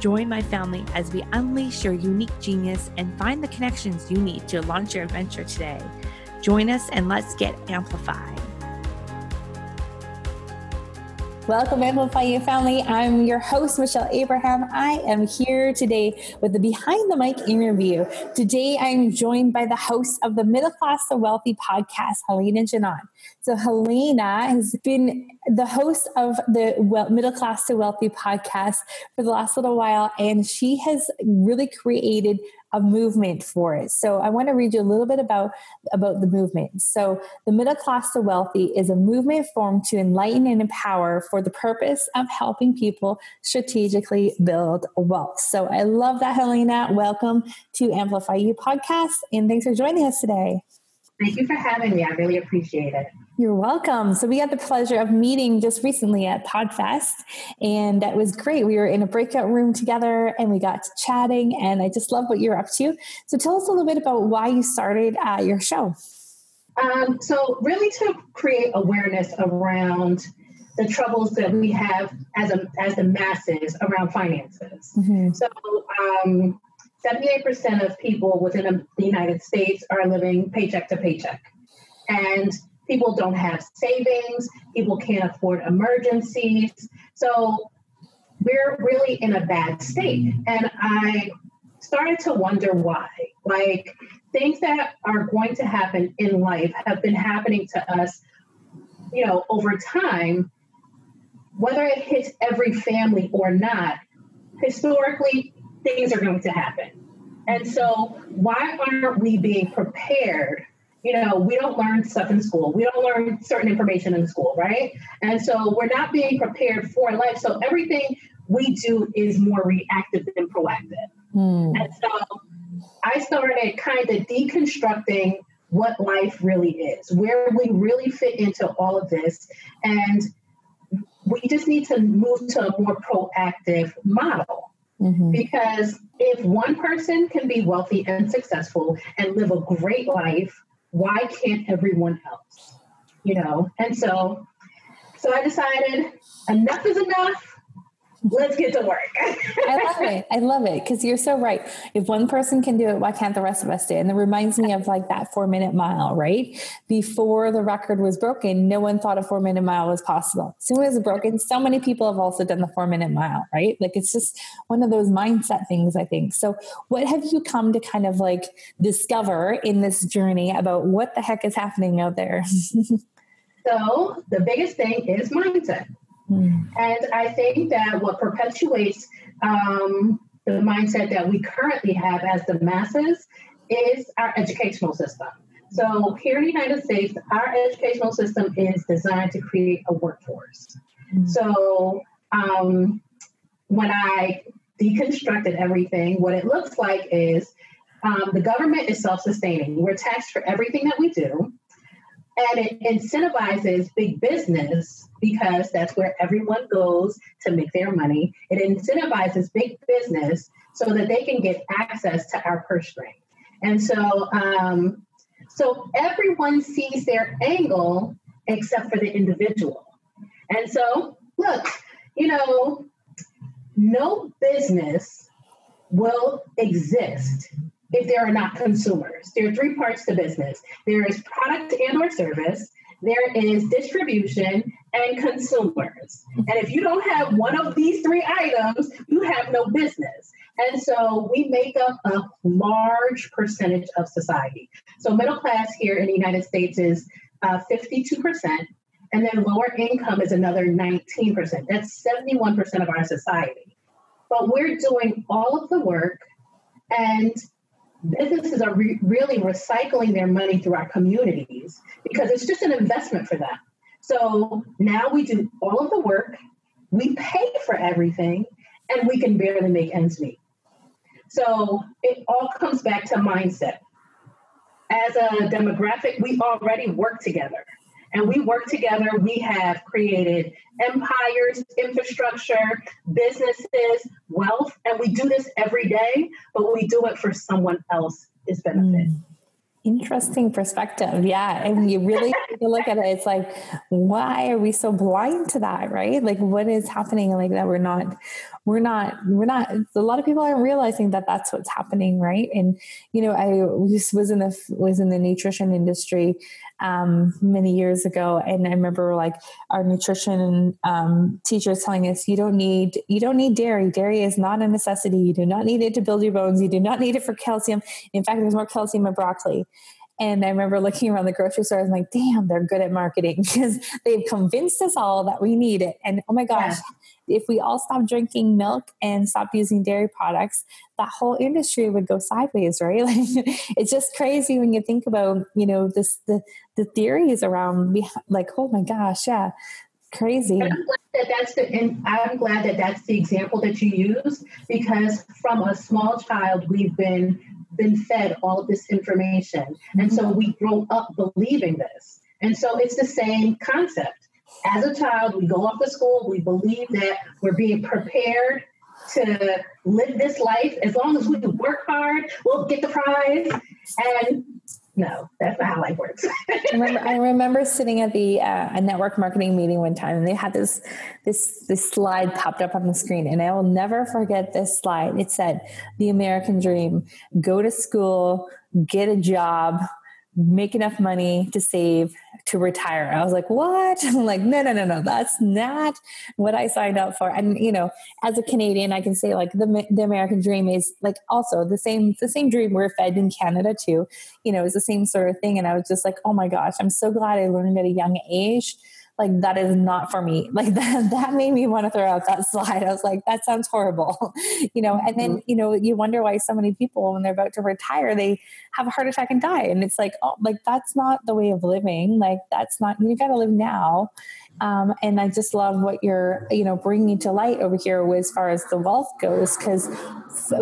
Join my family as we unleash your unique genius and find the connections you need to launch your adventure today. Join us and let's get amplified. Welcome, Amplify You family. I'm your host, Michelle Abraham. I am here today with the Behind the Mic interview. Today, I'm joined by the host of the Middle Class to Wealthy podcast, Helaina Jeannot. So, Helaina has been the host of the Middle Class to Wealthy podcast for the last little while, and she has really created a movement for it. So I want to read you a little bit about about the movement. So the middle class to wealthy is a movement formed to enlighten and empower for the purpose of helping people strategically build wealth. So I love that, Helaina. Welcome to Amplify You podcast, and thanks for joining us today. Thank you for having me. I really appreciate it. You're welcome. So we had the pleasure of meeting just recently at Podfest, and that was great. We were in a breakout room together, and we got to chatting. And I just love what you're up to. So tell us a little bit about why you started uh, your show. Um, so really to create awareness around the troubles that we have as a as the masses around finances. Mm-hmm. So. Um, 78% of people within the United States are living paycheck to paycheck. And people don't have savings, people can't afford emergencies. So we're really in a bad state. And I started to wonder why. Like things that are going to happen in life have been happening to us, you know, over time, whether it hits every family or not, historically, things are going to happen. And so, why aren't we being prepared you know, we don't learn stuff in school. We don't learn certain information in school, right? And so we're not being prepared for life. So everything we do is more reactive than proactive. Hmm. And so I started kind of deconstructing what life really is, where we really fit into all of this. And we just need to move to a more proactive model. Mm-hmm. Because if one person can be wealthy and successful and live a great life, why can't everyone else? You know, and so so I decided enough is enough let's get to work. I love it. I love it because you're so right. If one person can do it, why can't the rest of us do it? And it reminds me of like that four minute mile, right? Before the record was broken, no one thought a four minute mile was possible. As soon as it's broken, so many people have also done the four minute mile, right? Like it's just one of those mindset things, I think. So, what have you come to kind of like discover in this journey about what the heck is happening out there? so, the biggest thing is mindset Mm. And I think that what perpetuates um, the mindset that we currently have as the masses is our educational system. So here in the United States, our educational system is designed to create a workforce. Mm. So um, when I deconstructed everything, what it looks like is um, the government is self sustaining. We're taxed for everything that we do and it incentivizes big business because that's where everyone goes to make their money. It incentivizes big business so that they can get access to our purse string. And so, um, so everyone sees their angle except for the individual. And so, look, you know, no business will exist if there are not consumers. There are three parts to business. There is product and or service, there is distribution and consumers. And if you don't have one of these three items, you have no business. And so we make up a large percentage of society. So middle class here in the United States is uh, 52%, and then lower income is another 19%. That's 71% of our society. But we're doing all of the work and businesses are re- really recycling their money through our communities because it's just an investment for them. So now we do all of the work, we pay for everything, and we can barely make ends meet. So it all comes back to mindset. As a demographic, we already work together. And we work together. We have created empires, infrastructure, businesses, wealth, and we do this every day, but we do it for someone else's benefit. Mm. Interesting perspective. Yeah. And you really look at it. It's like, why are we so blind to that? Right? Like, what is happening like that? We're not, we're not, we're not, a lot of people aren't realizing that that's what's happening. Right. And, you know, I was in the, was in the nutrition industry um, many years ago, and I remember like our nutrition um, teachers telling us, "You don't need you don't need dairy. Dairy is not a necessity. You do not need it to build your bones. You do not need it for calcium. In fact, there's more calcium in broccoli." And I remember looking around the grocery store, I was like, damn, they're good at marketing because they've convinced us all that we need it. And oh my gosh, yeah. if we all stop drinking milk and stop using dairy products, that whole industry would go sideways, right? Like it's just crazy when you think about, you know, this the the theories around like, oh my gosh, yeah. Crazy. I'm glad that that's the and I'm glad that that's the example that you use because from a small child we've been been fed all of this information. And so we grow up believing this. And so it's the same concept. As a child, we go off to school, we believe that we're being prepared to live this life. As long as we work hard, we'll get the prize. And no, that's not how life works. I, remember, I remember sitting at the uh, a network marketing meeting one time, and they had this this this slide popped up on the screen, and I will never forget this slide. It said, "The American Dream: Go to school, get a job." Make enough money to save to retire. I was like, what? I'm like, no, no, no, no, that's not what I signed up for. And you know, as a Canadian, I can say like the the American dream is like also the same the same dream we're fed in Canada too. You know, it's the same sort of thing. And I was just like, oh my gosh, I'm so glad I learned at a young age like that is not for me. Like that that made me want to throw out that slide. I was like that sounds horrible. You know and then mm-hmm. you know you wonder why so many people when they're about to retire they have a heart attack and die. And it's like oh like that's not the way of living. Like that's not you got to live now. Um, and I just love what you're, you know, bringing to light over here as far as the wealth goes, because,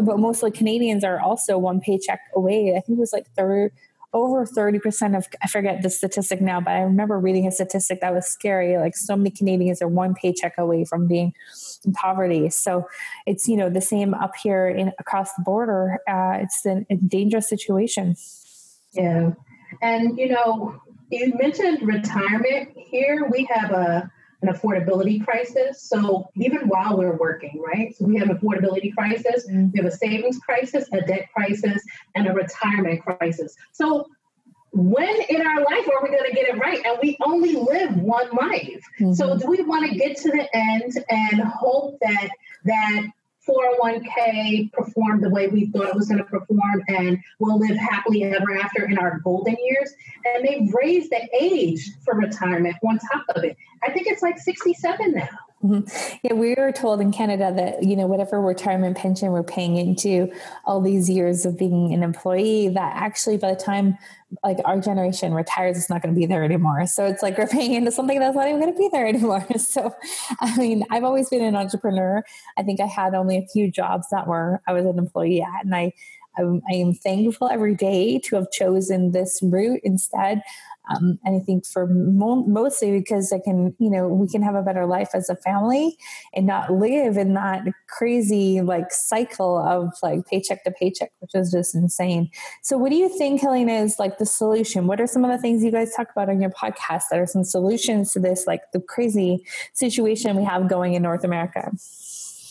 but mostly Canadians are also one paycheck away. I think it was like third over 30% of, I forget the statistic now, but I remember reading a statistic that was scary. Like so many Canadians are one paycheck away from being in poverty. So it's, you know, the same up here in across the border. Uh, it's an, a dangerous situation. Yeah. And, you know, you mentioned retirement here. We have a, an affordability crisis. So even while we're working, right? So we have affordability crisis, mm-hmm. we have a savings crisis, a debt crisis, and a retirement crisis. So when in our life are we going to get it right? And we only live one life. Mm-hmm. So do we want to get to the end and hope that that 401k performed the way we thought it was going to perform and we'll live happily ever after in our golden years. And they've raised the age for retirement on top of it. I think it's like 67 now. Mm-hmm. Yeah, we were told in Canada that you know whatever retirement pension we're paying into all these years of being an employee, that actually by the time like our generation retires, it's not going to be there anymore. So it's like we're paying into something that's not even going to be there anymore. So, I mean, I've always been an entrepreneur. I think I had only a few jobs that were I was an employee at, and I I, I am thankful every day to have chosen this route instead. Um, and I think for mo- mostly because I can, you know, we can have a better life as a family and not live in that crazy like cycle of like paycheck to paycheck, which is just insane. So, what do you think, Helaina, is like the solution? What are some of the things you guys talk about on your podcast that are some solutions to this, like the crazy situation we have going in North America?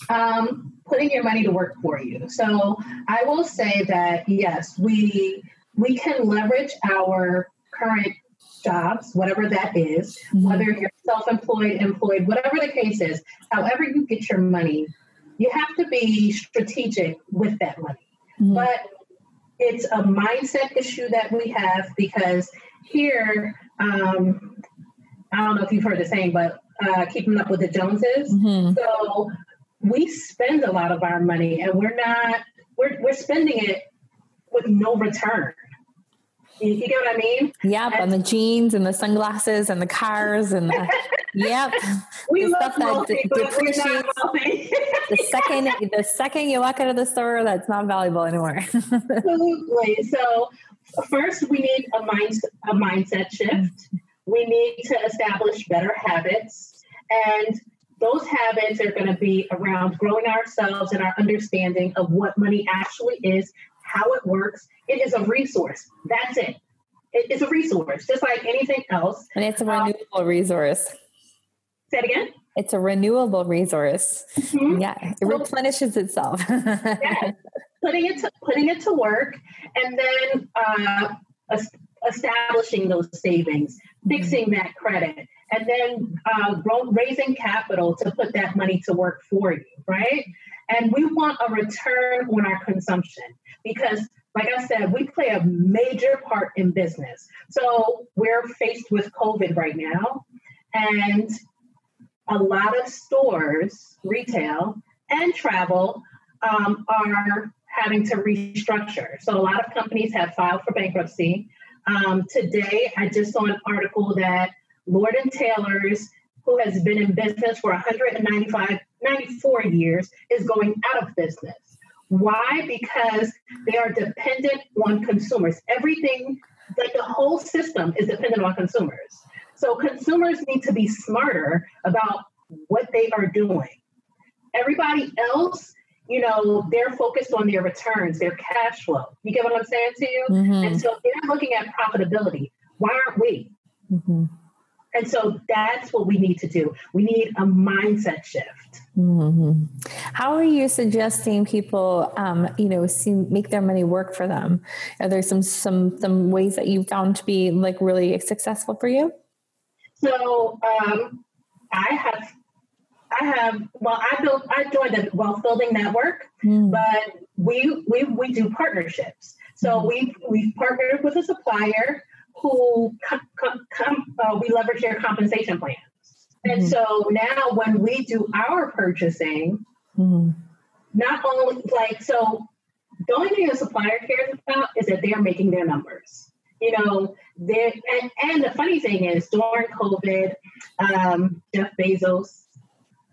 Um, putting your money to work for you. So, I will say that yes, we we can leverage our current jobs, whatever that is, mm-hmm. whether you're self employed, employed, whatever the case is, however you get your money, you have to be strategic with that money. Mm-hmm. But it's a mindset issue that we have because here, um, I don't know if you've heard the saying, but uh, keeping up with the Joneses. Mm-hmm. So we spend a lot of our money and we're not, we're, we're spending it with no return. You, you get what I mean? Yep, and, and the jeans and the sunglasses and the cars and the Yep. we the love wealthy, but depreciates. the second the second you walk out of the store, that's not valuable anymore. Absolutely. So first we need a mind a mindset shift. We need to establish better habits. And those habits are going to be around growing ourselves and our understanding of what money actually is, how it works. It is a resource. That's it. It's a resource, just like anything else. And it's a um, renewable um, resource. Say it again. It's a renewable resource. Mm-hmm. Yeah, it so, replenishes itself. yeah, putting it to putting it to work, and then uh, establishing those savings, fixing mm-hmm. that credit, and then uh, raising capital to put that money to work for you, right? And we want a return on our consumption because, like I said, we play a major part in business. So we're faced with COVID right now, and a lot of stores, retail, and travel um, are having to restructure. So a lot of companies have filed for bankruptcy. Um, today, I just saw an article that Lord and Taylor's, who has been in business for 195, 94 years, is going out of business. Why? Because they are dependent on consumers. Everything, like the whole system, is dependent on consumers. So consumers need to be smarter about what they are doing. Everybody else, you know, they're focused on their returns, their cash flow. You get what I'm saying to you? Mm-hmm. And so they're looking at profitability. Why aren't we? Mm-hmm. And so that's what we need to do. We need a mindset shift. Mm-hmm. How are you suggesting people, um, you know, see, make their money work for them? Are there some some some ways that you've found to be like really successful for you? So um, I have, I have. Well, I built. I joined the wealth building network, mm. but we we we do partnerships. So mm. we we've partnered with a supplier who com, com, uh, we leverage their compensation plans. And mm-hmm. so now when we do our purchasing, mm-hmm. not only like, so the only thing the supplier cares about is that they're making their numbers. You know, they and, and the funny thing is during COVID, um, Jeff Bezos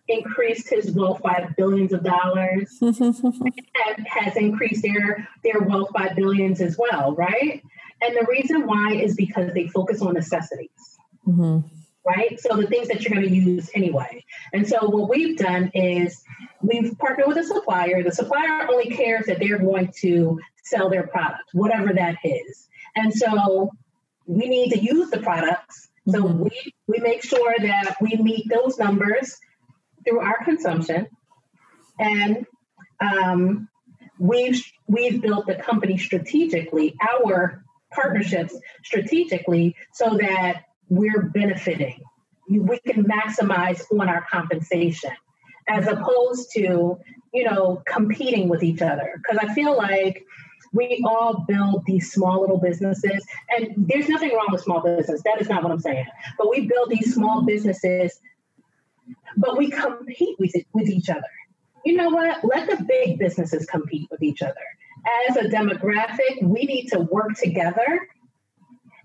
increased his wealth by billions of dollars and has increased their their wealth by billions as well, right? And the reason why is because they focus on necessities. Mm-hmm. Right? So the things that you're going to use anyway. And so what we've done is we've partnered with a supplier. The supplier only cares that they're going to sell their product, whatever that is. And so we need to use the products. So mm-hmm. we, we make sure that we meet those numbers through our consumption. And um, we've we've built the company strategically, our partnerships strategically so that we're benefiting. We can maximize on our compensation as opposed to, you know, competing with each other. Because I feel like we all build these small little businesses, and there's nothing wrong with small business. That is not what I'm saying. But we build these small businesses, but we compete with, with each other. You know what? Let the big businesses compete with each other as a demographic, we need to work together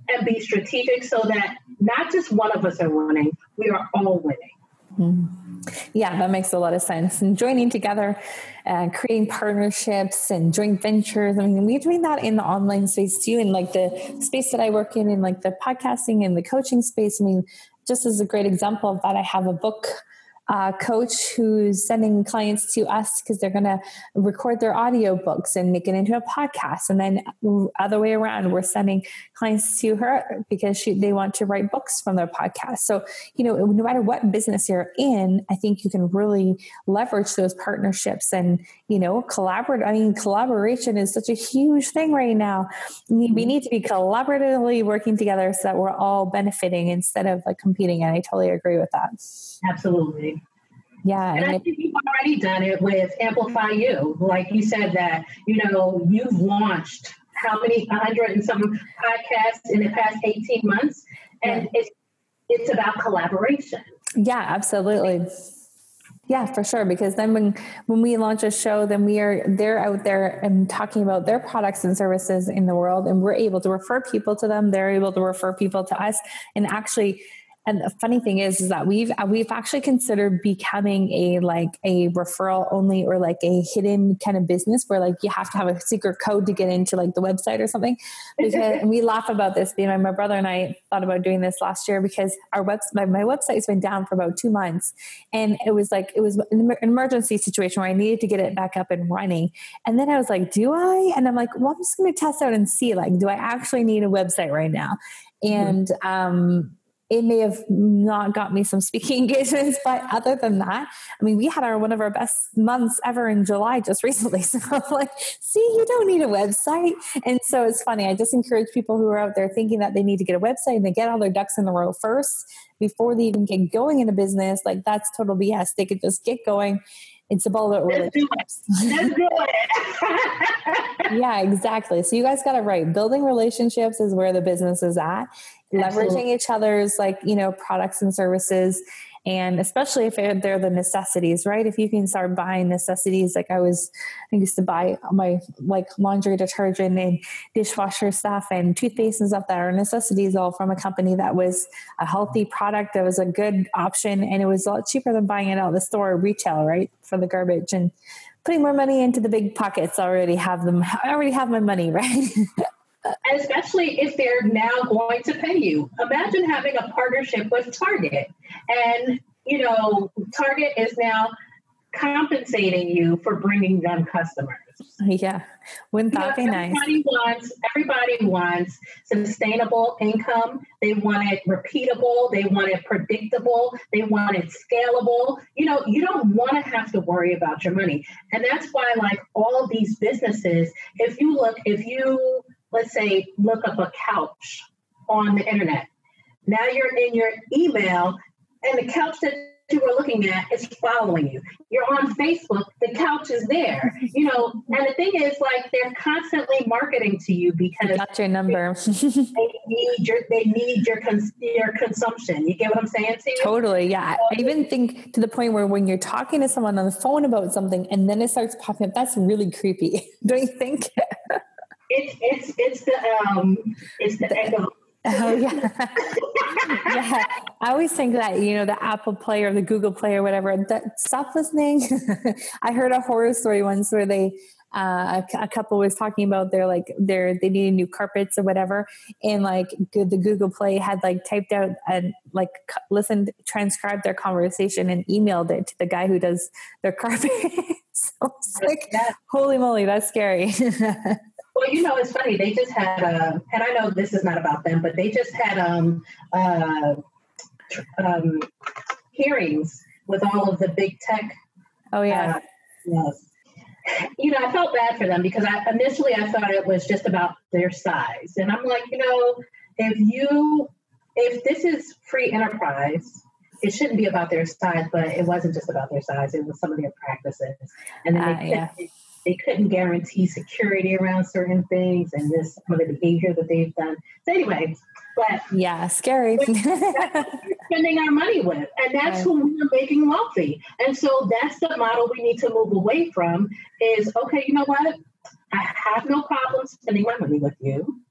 and be strategic so that not just one of us are winning, we are all winning. Mm-hmm. Yeah, that makes a lot of sense. And joining together and uh, creating partnerships and joint ventures. I mean, we're doing that in the online space too, in like the space that I work in, in like the podcasting and the coaching space. I mean, just as a great example of that, I have a book uh, coach who's sending clients to us because they're going to record their audio books and make it into a podcast. And then other way around, we're sending clients to her because she, they want to write books from their podcast. So, you know, no matter what business you're in, I think you can really leverage those partnerships and, you know, collaborate. I mean, collaboration is such a huge thing right now. We need to be collaboratively working together so that we're all benefiting instead of like competing. And I totally agree with that. Absolutely. Yeah. And I think you've already done it with Amplify You. Like you said that, you know, you've launched how many, 100 and some podcasts in the past 18 months. And it's, it's about collaboration. Yeah, absolutely. Yeah, for sure. Because then when when we launch a show, then we are they're out there and talking about their products and services in the world, and we're able to refer people to them. They're able to refer people to us, and actually and the funny thing is, is that we've uh, we've actually considered becoming a like a referral only or like a hidden kind of business where like you have to have a secret code to get into like the website or something. Because we laugh about this. Being my brother and I thought about doing this last year because our web my, my website's been down for about two months, and it was like it was an emergency situation where I needed to get it back up and running. And then I was like, do I? And I'm like, well, I'm just going to test out and see. Like, do I actually need a website right now? Mm-hmm. And um, it may have not got me some speaking engagements, but other than that, I mean, we had our one of our best months ever in July just recently. So I'm like, see, you don't need a website. And so it's funny. I just encourage people who are out there thinking that they need to get a website and they get all their ducks in the row first before they even get going in a business. Like that's total BS. They could just get going it's about relationships. yeah, exactly. So you guys got it right. Building relationships is where the business is at. Absolutely. Leveraging each other's like, you know, products and services and especially if they're the necessities right? If you can start buying necessities like i was i used to buy my like laundry detergent and dishwasher stuff and toothpaste and stuff that are necessities all from a company that was a healthy product that was a good option. And it was a lot cheaper than buying it out of the store retail right for the garbage and putting more money into the big pockets. I already have them i already have my money right? Especially if they're now going to pay you. Imagine having a partnership with Target, and you know Target is now compensating you for bringing them customers. Yeah, wouldn't that you know, be everybody nice? Wants, everybody wants sustainable income. They want it repeatable. They want it predictable. They want it scalable. You know, you don't want to have to worry about your money, and that's why, like all these businesses, if you look, if you let's say, look up a couch on the internet. Now you're in your email, and the couch that you were looking at is following you. You're on Facebook, the couch is there. You know, and the thing is, like, they're constantly marketing to you because got your number. they need your they need your cons- your consumption. You get what I'm saying to you? Totally, yeah. I even think to the point where when you're talking to someone on the phone about something and then it starts popping up, that's really creepy. Don't you think? It's it's it's the um it's the echo. Oh yeah, yeah. I always think that you know the Apple Play or the Google Play or whatever. That stop listening. I heard a horror story once where they uh, a, a, couple was talking about their like their they needed new carpets or whatever, and like the Google Play had like typed out and like listened, transcribed their conversation and emailed it to the guy who does their carpet. so it's like, holy moly, that's scary. Well, you know, it's funny. They just had, a, and I know this is not about them, but they just had um, uh, um, hearings with all of the big tech. Oh yeah. Uh, yes. You know, I felt bad for them because I initially I thought it was just about their size, and I'm like, you know, if you if this is free enterprise, it shouldn't be about their size, but it wasn't just about their size. It was some of their practices, and then uh, they, yeah they couldn't guarantee security around certain things and this some of the behavior that they've done. So anyway, but yeah, scary. spending our money with, and that's right. who we're making wealthy. And so that's the model we need to move away from. Is okay, you know what? I have no problem spending my money with you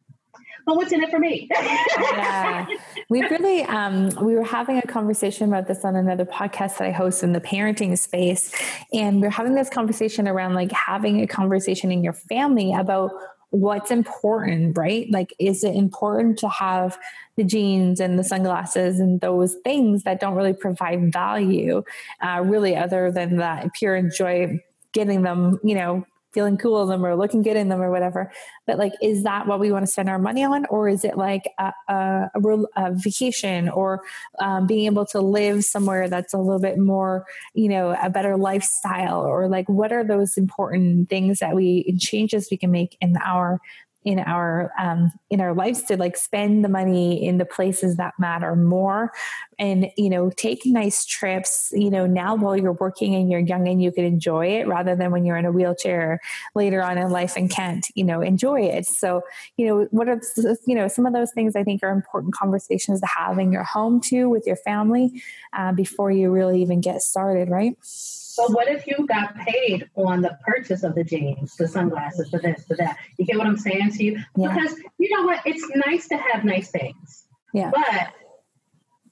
but what's in it for me? yeah, we really um, we were having a conversation about this on another podcast that I host in the parenting space, and we we're having this conversation around like having a conversation in your family about what's important, right? Like, is it important to have the jeans and the sunglasses and those things that don't really provide value, uh, really, other than that pure joy getting them, you know, feeling cool in them or looking good in them or whatever. But like, is that what we want to spend our money on? Or is it like a, a, a vacation or um, being able to live somewhere that's a little bit more, you know, a better lifestyle? Or like, what are those important things that we, changes we can make in our in our um, in our lives to like spend the money in the places that matter more and you know take nice trips you know now while you're working and you're young and you can enjoy it rather than when you're in a wheelchair later on in life and can't you know enjoy it so you know what are you know some of those things i think are important conversations to have in your home too with your family uh, before you really even get started right but what if you got paid on the purchase of the jeans, the sunglasses, the this, the that? You get what I'm saying to you? Yeah. Because you know what? It's nice to have nice things. Yeah. But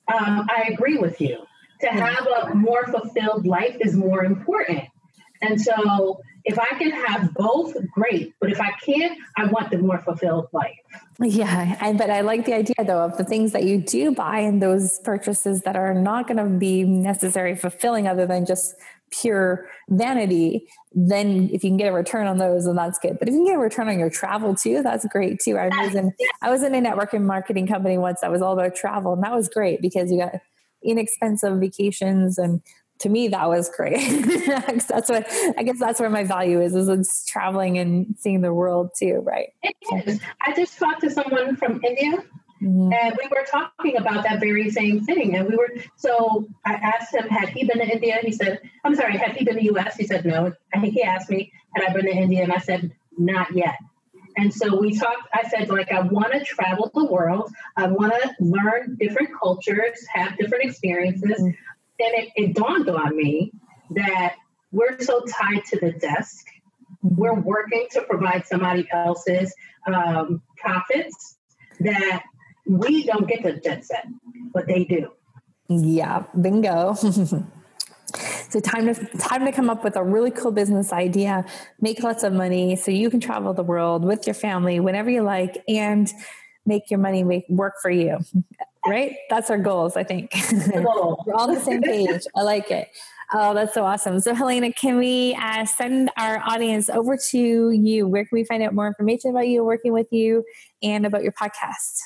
um, I agree with you. To have a more fulfilled life is more important. And so if I can have both, great. But if I can't, I want the more fulfilled life. Yeah. And but I like the idea though of the things that you do buy and those purchases that are not going to be necessary fulfilling other than just pure vanity, then if you can get a return on those, then that's good. But if you can get a return on your travel too, that's great too. I was in I was in a networking marketing company once that was all about travel, and that was great because you got inexpensive vacations and to me that was great that's what i guess that's where my value is is it's traveling and seeing the world too right it is. i just talked to someone from india mm-hmm. and we were talking about that very same thing and we were so i asked him had he been to india he said i'm sorry had he been to the us he said no i think he asked me had i been to india and i said not yet and so we talked, I said, like, I want to travel the world. I want to learn different cultures, have different experiences. Mm-hmm then it, it dawned on me that we're so tied to the desk. We're working to provide somebody else's um, profits that we don't get the jet set, but they do. Yeah, bingo. so time to time to come up with a really cool business idea, make lots of money so you can travel the world with your family whenever you like and make your money make work for you right? That's our goals, I think. We're all on the same page. I like it. Oh, that's so awesome. So, Helaina, can we uh, send our audience over to you? Where can we find out more information about you, working with you, and about your podcast?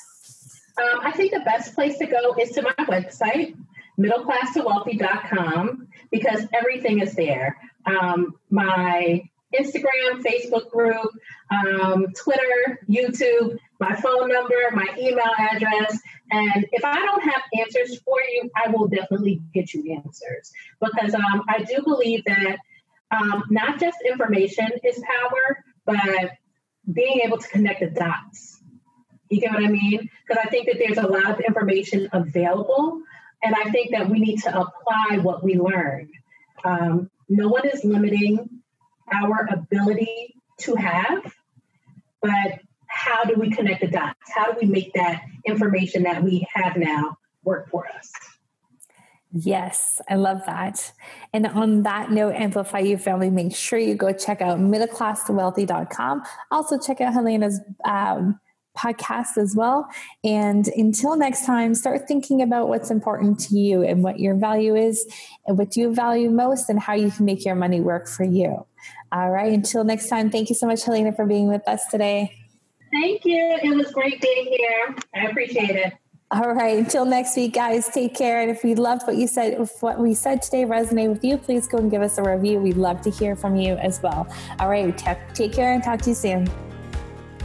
Um, I think the best place to go is to my website, middleclasstowealthy.com, because everything is there. Um, my Instagram, Facebook group, um, Twitter, YouTube, my phone number, my email address. And if I don't have answers for you, I will definitely get you answers because um, I do believe that um, not just information is power, but being able to connect the dots. You get what I mean? Because I think that there's a lot of information available, and I think that we need to apply what we learn. Um, no one is limiting our ability to have, but how do we connect the dots? How do we make that information that we have now work for us? Yes, I love that. And on that note, Amplify You family, make sure you go check out middleclasstowealthy.com. Also, check out Helaina's um, podcast as well. And until next time, start thinking about what's important to you and what your value is and what you value most and how you can make your money work for you. All right. Until next time, thank you so much, Helaina, for being with us today. Thank you. It was great being here. I appreciate it. All right. Until next week, guys, take care. And if we loved what you said, if what we said today resonated with you, please go and give us a review. We'd love to hear from you as well. All right. Take care and talk to you soon.